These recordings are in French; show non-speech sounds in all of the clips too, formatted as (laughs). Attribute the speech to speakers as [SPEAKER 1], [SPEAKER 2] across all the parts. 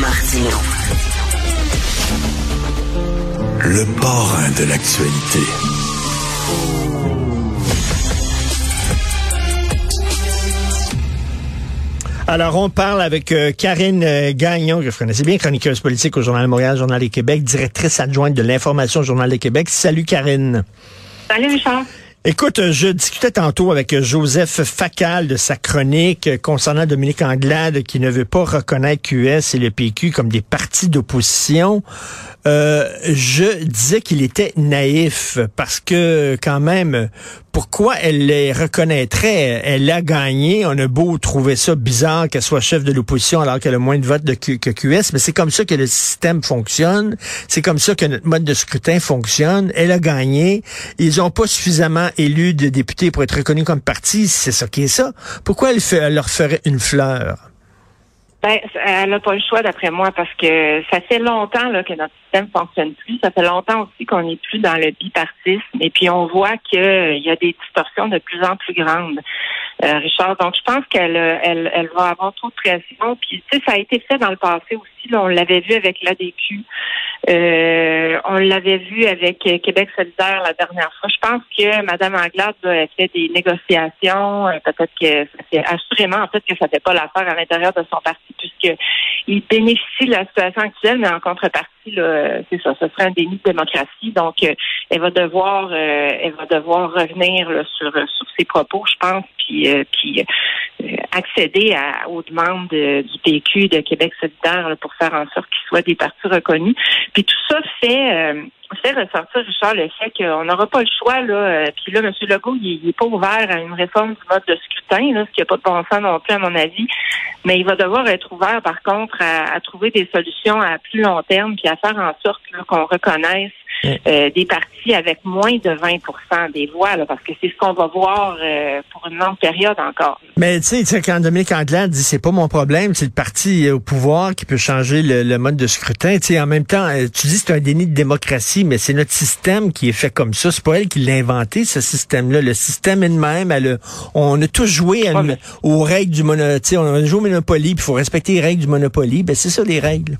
[SPEAKER 1] Martino.
[SPEAKER 2] Le parrain de l'actualité.
[SPEAKER 3] Alors, on parle avec euh, Karine euh, Gagnon, que vous connaissez bien, chroniqueuse politique au Journal de Montréal, Journal de Québec, directrice adjointe de l'information au Journal de Québec. Salut, Karine.
[SPEAKER 4] Salut, Richard.
[SPEAKER 3] Écoute, je discutais tantôt avec Joseph Facal de sa chronique concernant Dominique Anglade qui ne veut pas reconnaître QS et le PQ comme des partis d'opposition. Euh, je disais qu'il était naïf parce que quand même, pourquoi elle les reconnaîtrait? Elle a gagné. On a beau trouver ça bizarre qu'elle soit chef de l'opposition alors qu'elle a moins de votes que QS, mais c'est comme ça que le système fonctionne. C'est comme ça que notre mode de scrutin fonctionne. Elle a gagné. Ils ont pas suffisamment élu de députés pour être reconnus comme parti. C'est ça qui est ça. Pourquoi elle leur ferait une fleur?
[SPEAKER 4] Ben, elle n'a pas le choix d'après moi parce que ça fait longtemps là, que notre système fonctionne plus. Ça fait longtemps aussi qu'on n'est plus dans le bipartisme. Et puis on voit qu'il y a des distorsions de plus en plus grandes. Euh, Richard, donc je pense qu'elle elle, elle va avoir trop de pression. Puis tu sais, ça a été fait dans le passé aussi. Là, on l'avait vu avec l'ADQ. Euh, on l'avait vu avec Québec solidaire la dernière fois. Je pense que Mme Anglade a fait des négociations. Euh, peut-être que ça assurément en fait que ça fait pas l'affaire à l'intérieur de son parti puisqu'il bénéficie de la situation actuelle, mais en contrepartie, c'est ça, ce serait un déni de démocratie. Donc, euh, elle va devoir, euh, elle va devoir revenir sur sur ses propos, je pense, puis puis accéder à, aux demandes du PQ de Québec solidaire pour faire en sorte qu'ils soient des partis reconnus. Puis tout ça fait fait ressortir, Richard, le fait qu'on n'aura pas le choix, là. Euh, puis là, M. Legault, il n'est pas ouvert à une réforme du mode de scrutin, là, ce qui n'a pas de bon sens non plus, à mon avis. Mais il va devoir être ouvert, par contre, à, trouver des solutions à plus long terme, puis à faire en sorte qu'on reconnaisse euh, des partis avec moins de 20% des voix, là, parce que c'est ce qu'on va voir euh, pour une longue période encore.
[SPEAKER 3] Mais tu sais, quand Dominique Anglade dit c'est pas mon problème, c'est le parti au pouvoir qui peut changer le, mode de scrutin. Tu sais, en même temps, tu dis c'est un déni de démocratie, mais c'est notre système qui est fait comme ça. C'est pas elle qui l'a inventé, ce système-là. Le système est de même. Elle, on a tous joué aux règles du Monopoly. On a joué au Monopoly, puis il faut respecter les règles du Monopoly. Ben, c'est ça, les règles.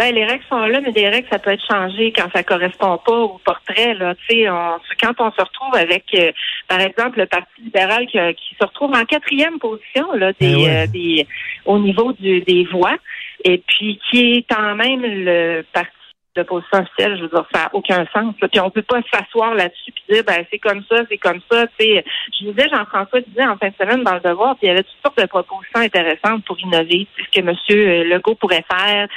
[SPEAKER 4] Ben, les règles sont là, mais des règles, ça peut être changé quand ça correspond pas au portrait. Là. On, quand on se retrouve avec, euh, par exemple, le Parti libéral qui, qui, se retrouve en quatrième position là, des, ben euh, des, au niveau du, des voix, et puis qui est quand même le parti de position officielle, je veux dire, ça n'a aucun sens. Là. Puis on peut pas s'asseoir là-dessus puis dire ben c'est comme ça, c'est comme ça. sais Je disais, Jean-François disait en fin de semaine dans le devoir, puis il y avait toutes sortes de propositions intéressantes pour innover. Ce que M. Legault pourrait faire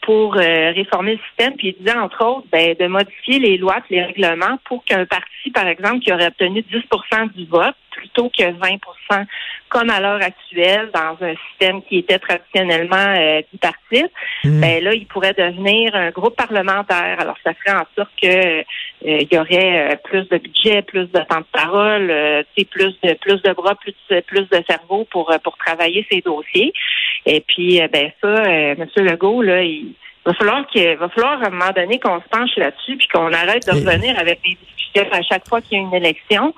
[SPEAKER 4] pour euh, réformer le système, puis il disait entre autres ben, de modifier les lois, les règlements pour qu'un parti, par exemple, qui aurait obtenu 10% du vote, plutôt que 20 comme à l'heure actuelle, dans un système qui était traditionnellement euh, bipartite, mmh. ben là, il pourrait devenir un groupe parlementaire. Alors, ça ferait en sorte que euh, il y aurait euh, plus de budget, plus de temps de parole, euh, plus de plus de bras, plus de, plus de cerveau pour pour travailler ces dossiers. Et puis, ben ça, M. Legault, là, il va falloir qu'il va falloir à un moment donné qu'on se penche là-dessus puis qu'on arrête de revenir avec des discussions à chaque fois qu'il y a une élection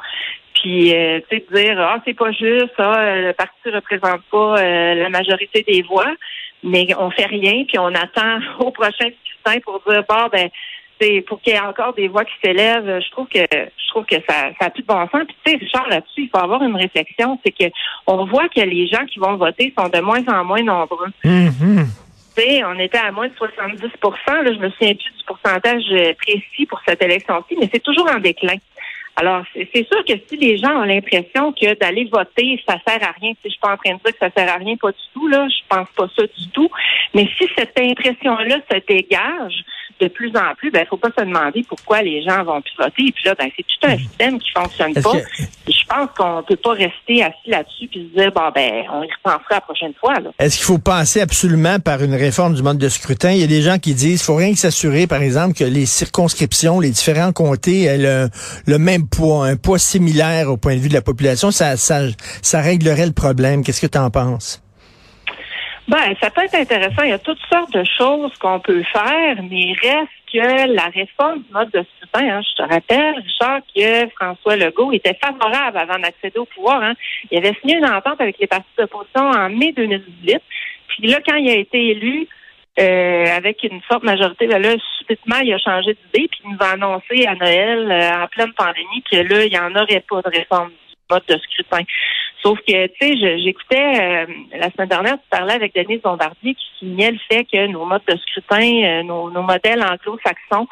[SPEAKER 4] puis euh, tu sais dire ah c'est pas juste ah, le parti représente pas euh, la majorité des voix mais on fait rien puis on attend (laughs) au prochain scrutin pour dire bon ben c'est pour qu'il y ait encore des voix qui s'élèvent je trouve que je trouve que ça ça a plus de bon sens puis tu sais Richard là-dessus il faut avoir une réflexion c'est que on voit que les gens qui vont voter sont de moins en moins nombreux
[SPEAKER 3] mm-hmm.
[SPEAKER 4] sais, on était à moins de 70% là, je me souviens plus du pourcentage précis pour cette élection-ci, mais c'est toujours en déclin. Alors, c'est sûr que si les gens ont l'impression que d'aller voter, ça sert à rien, si je suis pas en train de dire que ça sert à rien, pas du tout, là, je pense pas ça du tout. Mais si cette impression-là se dégage, de plus en plus, ben, faut pas se demander pourquoi les gens vont plus voter. Et puis là, ben, c'est tout un système qui fonctionne pas. Je pense qu'on peut pas rester assis là-dessus puis se dire, bon, ben, on y repensera la prochaine fois,
[SPEAKER 3] Est-ce qu'il faut passer absolument par une réforme du mode de scrutin? Il y a des gens qui disent, faut rien que s'assurer, par exemple, que les circonscriptions, les différents comtés aient le, le, même un poids similaire au point de vue de la population. Ça, ça, réglerait le problème. Qu'est-ce que tu en penses?
[SPEAKER 4] Ben, ça peut être intéressant. Il y a toutes sortes de choses qu'on peut faire, mais reste que la réforme du mode de scrutin, hein, je te rappelle, Richard, que François Legault était favorable avant d'accéder au pouvoir. Hein. Il avait signé une entente avec les partis d'opposition en mai 2018. Puis là, quand il a été élu, euh, avec une forte majorité. Ben là, subitement, il a changé d'idée, puis il nous a annoncé à Noël, euh, en pleine pandémie, que là, il n'y en aurait pas de réforme mode de scrutin. Sauf que, tu sais, j'écoutais euh, la semaine dernière, tu parlais avec Denise Bombardier qui signait le fait que nos modes de scrutin, nos, nos, modèles anglo-saxons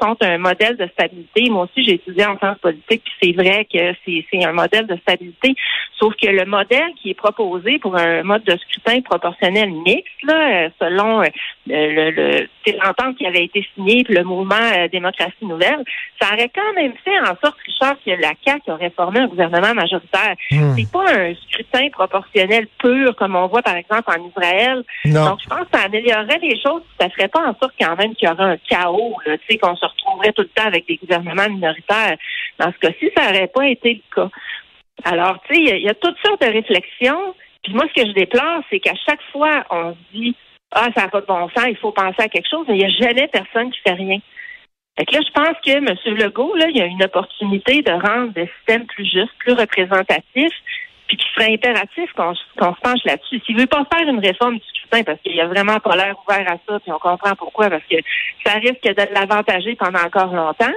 [SPEAKER 4] sont un modèle de stabilité. Moi aussi, j'ai étudié en sciences politiques, puis c'est vrai que c'est un modèle de stabilité. Sauf que le modèle qui est proposé pour un mode de scrutin proportionnel mixte, là, selon le, le l'entente qui avait été signée, puis le mouvement euh, démocratie nouvelle, ça aurait quand même fait en sorte, Richard, que la CAQ aurait formé un gouvernement majoritaire. Hmm. C'est pas un scrutin proportionnel pur comme on voit par exemple en Israël. Donc je pense que ça améliorerait les choses. Ça ferait pas en sorte quand même qu'il y aurait un chaos, tu sais, qu'on se retrouverait tout le temps avec des gouvernements minoritaires. Dans ce cas-ci, ça n'aurait pas été le cas. Alors, tu sais, il y, a toutes sortes de réflexions. Puis moi, ce que je déplore, c'est qu'à chaque fois, on se dit ah, ça n'a pas de bon sens, il faut penser à quelque chose, mais il n'y a jamais personne qui fait rien. Fait que là, je pense que M. Legault, là, il y a une opportunité de rendre le système plus juste, plus représentatif, puis qu'il serait impératif qu'on se penche là-dessus. S'il veut pas faire une réforme du scrutin, parce qu'il a vraiment pas l'air ouvert à ça, puis on comprend pourquoi, parce que ça risque de l'avantager pendant encore longtemps,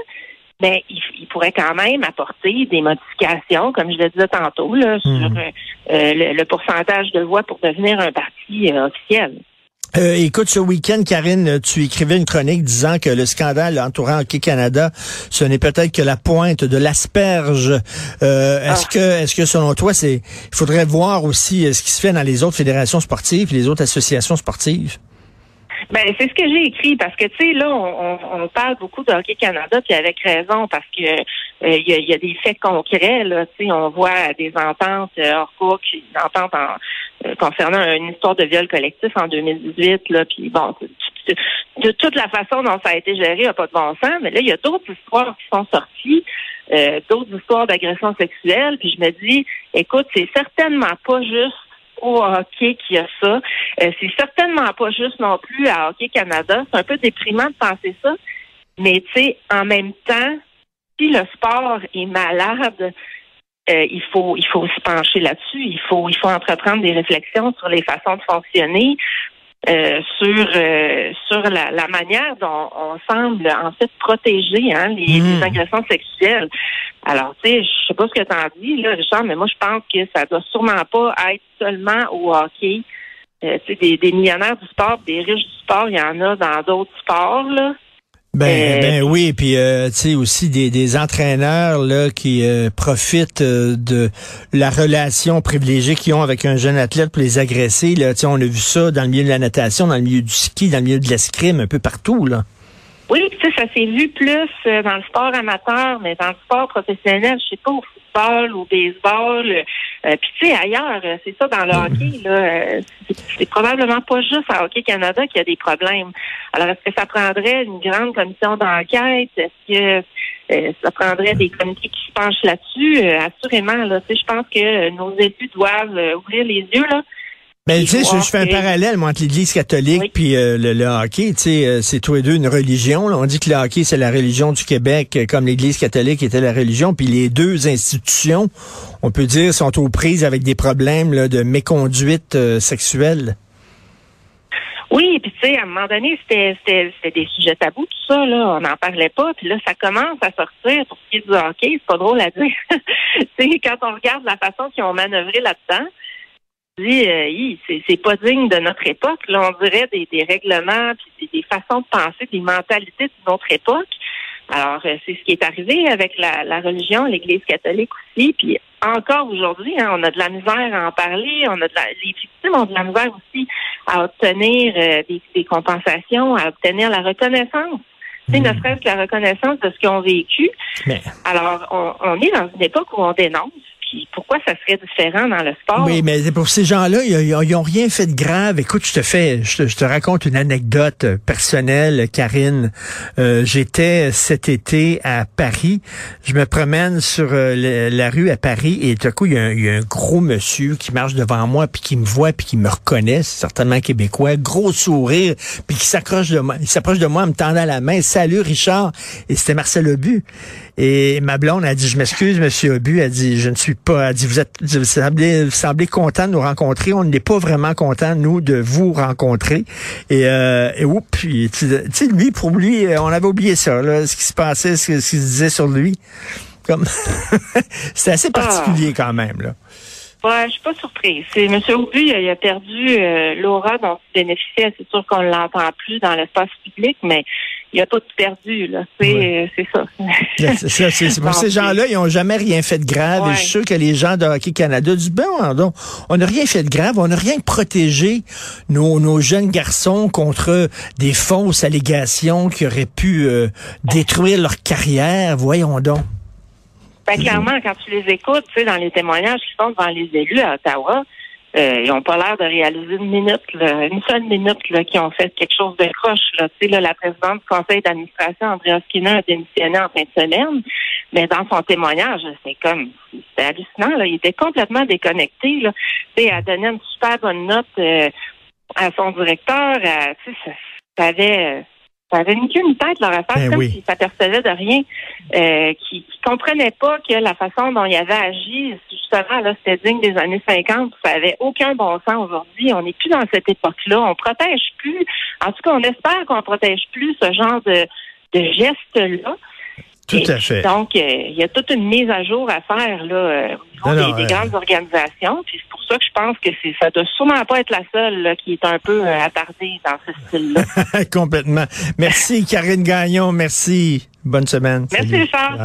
[SPEAKER 4] mais il, pourrait quand même apporter des modifications, comme je le disais tantôt, là, sur hmm. euh, le, pourcentage de voix pour devenir un parti euh, officiel.
[SPEAKER 3] Euh, écoute, ce week-end, Karine, tu écrivais une chronique disant que le scandale entourant Hockey Canada, ce n'est peut-être que la pointe de l'asperge. Euh, est-ce ah. que, est-ce que selon toi, c'est, il faudrait voir aussi euh, ce qui se fait dans les autres fédérations sportives, les autres associations sportives?
[SPEAKER 4] Ben, c'est ce que j'ai écrit parce que tu sais là, on, parle beaucoup de Hockey Canada puis avec raison parce que il y, a, des faits concrets là. Tu sais, on voit des ententes hors cours, une entente en, euh, concernant une histoire de viol collectif en 2018. Là, puis bon, de toute la façon dont ça a été géré, il n'y a pas de bon sens. Mais là, il y a d'autres histoires qui sont sorties, euh, d'autres histoires d'agression sexuelle. Puis je me dis, écoute, c'est certainement pas juste au hockey qui a ça. Euh, c'est certainement pas juste non plus à Hockey Canada. C'est un peu déprimant de penser ça. Mais tu sais, en même temps, si le sport est malade, euh, il faut il faut se pencher là-dessus. Il faut il faut entreprendre des réflexions sur les façons de fonctionner, euh, sur euh, sur la, la, manière dont on semble en fait protéger hein, les, mmh. agressions sexuelles. Alors, tu sais, je sais pas ce que tu en dis, là, Richard, mais moi je pense que ça doit sûrement pas être seulement au hockey. Euh, tu sais, des, des millionnaires du sport, des riches du sport, il y en a dans d'autres sports, là.
[SPEAKER 3] Ben, euh, ben oui, puis euh, tu sais aussi des, des entraîneurs là qui euh, profitent de la relation privilégiée qu'ils ont avec un jeune athlète pour les agresser. Là, on a vu ça dans le milieu de la natation, dans le milieu du ski, dans le milieu de l'escrime, un peu partout là.
[SPEAKER 4] Oui, tu sais, ça s'est vu plus dans le sport amateur, mais dans le sport professionnel, je sais pas, football, au baseball, euh, puis tu sais, ailleurs, euh, c'est ça dans le hockey, là, euh, c'est probablement pas juste à Hockey Canada qu'il y a des problèmes. Alors, est-ce que ça prendrait une grande commission d'enquête? Est-ce que ça prendrait des comités qui se penchent là-dessus? assurément, là, je pense que nos élus doivent ouvrir les yeux, là.
[SPEAKER 3] Mais tu sais, je, fais un parallèle moi, entre l'Église catholique puis euh, le, hockey. Tu sais, euh, c'est tous les deux une religion. On dit que le hockey c'est la religion du Québec, euh, comme l'Église catholique était la religion. Puis les deux institutions, on peut dire, sont aux prises avec des problèmes là, de méconduite sexuelle.
[SPEAKER 4] Oui, puis tu sais, à un moment donné, c'était des sujets tabous, tout ça, là, on n'en parlait pas, puis là, ça commence à sortir pour ce qui est du hockey, c'est pas drôle à dire. (laughs) tu sais, quand on regarde la façon qu'ils ont manœuvré là-dedans, dit, euh, c'est pas digne de notre époque. Là, on dirait des, des règlements, puis des, façons de penser, des mentalités de notre époque. Alors, euh, c'est ce qui est arrivé avec la, la religion, l'Église catholique aussi. Puis encore aujourd'hui, hein, on a de la misère à en parler. On a de la, les victimes ont de la misère aussi à obtenir euh, des, des, compensations, à obtenir la reconnaissance. C'est mmh. ne serait-ce que la reconnaissance de ce qu'ils ont vécu. Alors, on, on est dans une époque où on dénonce pourquoi ça serait différent dans le sport?
[SPEAKER 3] Oui, mais pour ces gens-là, ils n'ont rien fait de grave. Écoute, je te fais, je te, raconte une anecdote personnelle, Karine. Euh, j'étais cet été à Paris. Je me promène sur euh, la, rue à Paris et tout à coup, il y, a un, gros monsieur qui marche devant moi puis qui me voit puis qui me reconnaît, certainement québécois, gros sourire, puis qui s'accroche de moi, s'approche de moi me tendant la main. Salut Richard. Et c'était Marcel Lebu. Et ma blonde a dit, je m'excuse, monsieur Obu, elle dit, je ne suis pas, elle dit, vous êtes, vous semblez, vous semblez content de nous rencontrer. On n'est pas vraiment content, nous, de vous rencontrer. Et, euh, et oups, tu sais, lui, pour lui, on avait oublié ça, là, ce qui se passait, ce, ce qui se disait sur lui. Comme, (laughs) c'est assez particulier quand même, là.
[SPEAKER 4] Ouais, je suis pas surprise. C'est M. Aubu, il a perdu euh, l'aura dont il bénéficiait. C'est sûr qu'on l'entend plus dans l'espace public, mais il a tout perdu. Là. C'est, euh, c'est ça. ça. (laughs)
[SPEAKER 3] C'est, ces gens-là, ils ont jamais rien fait de grave. Et je suis sûr que les gens de Hockey Canada disent, ben, on n'a rien fait de grave. On n'a rien protégé nos, nos jeunes garçons contre des fausses allégations qui auraient pu euh, détruire leur carrière. Voyons donc.
[SPEAKER 4] Ben, clairement, quand tu les écoutes, tu sais, dans les témoignages qui sont devant les élus à Ottawa, euh, ils n'ont pas l'air de réaliser une minute, là, une seule minute là, qui ont fait quelque chose de croche. Là. Tu sais, là, la présidente du conseil d'administration, Andrea Skinner, a démissionné en fin de semaine, mais dans son témoignage, c'est comme c'était hallucinant. Là. Il était complètement déconnecté. Là. Tu sais, elle donnait une super bonne note euh, à son directeur. tu sais, ça, ça avait ça avait ni qu'une tête leur affaire, ben comme s'ils s'apercevaient de rien, euh, qui, qui comprenaient pas que la façon dont il avait agi, justement, là, c'était digne des années 50, ça avait aucun bon sens aujourd'hui. On n'est plus dans cette époque-là. On protège plus. En tout cas, on espère qu'on protège plus ce genre de, de gestes-là.
[SPEAKER 3] Tout à fait.
[SPEAKER 4] Donc, euh, il y a toute une mise à jour à faire là, euh, au niveau des, grandes organisations. Puis c'est pour ça que je pense que ça doit sûrement pas être la seule qui est un peu euh, attardée dans ce style-là. (laughs)
[SPEAKER 3] Complètement. Merci, Karine Gagnon. Merci. Bonne semaine.
[SPEAKER 4] Merci, Charles.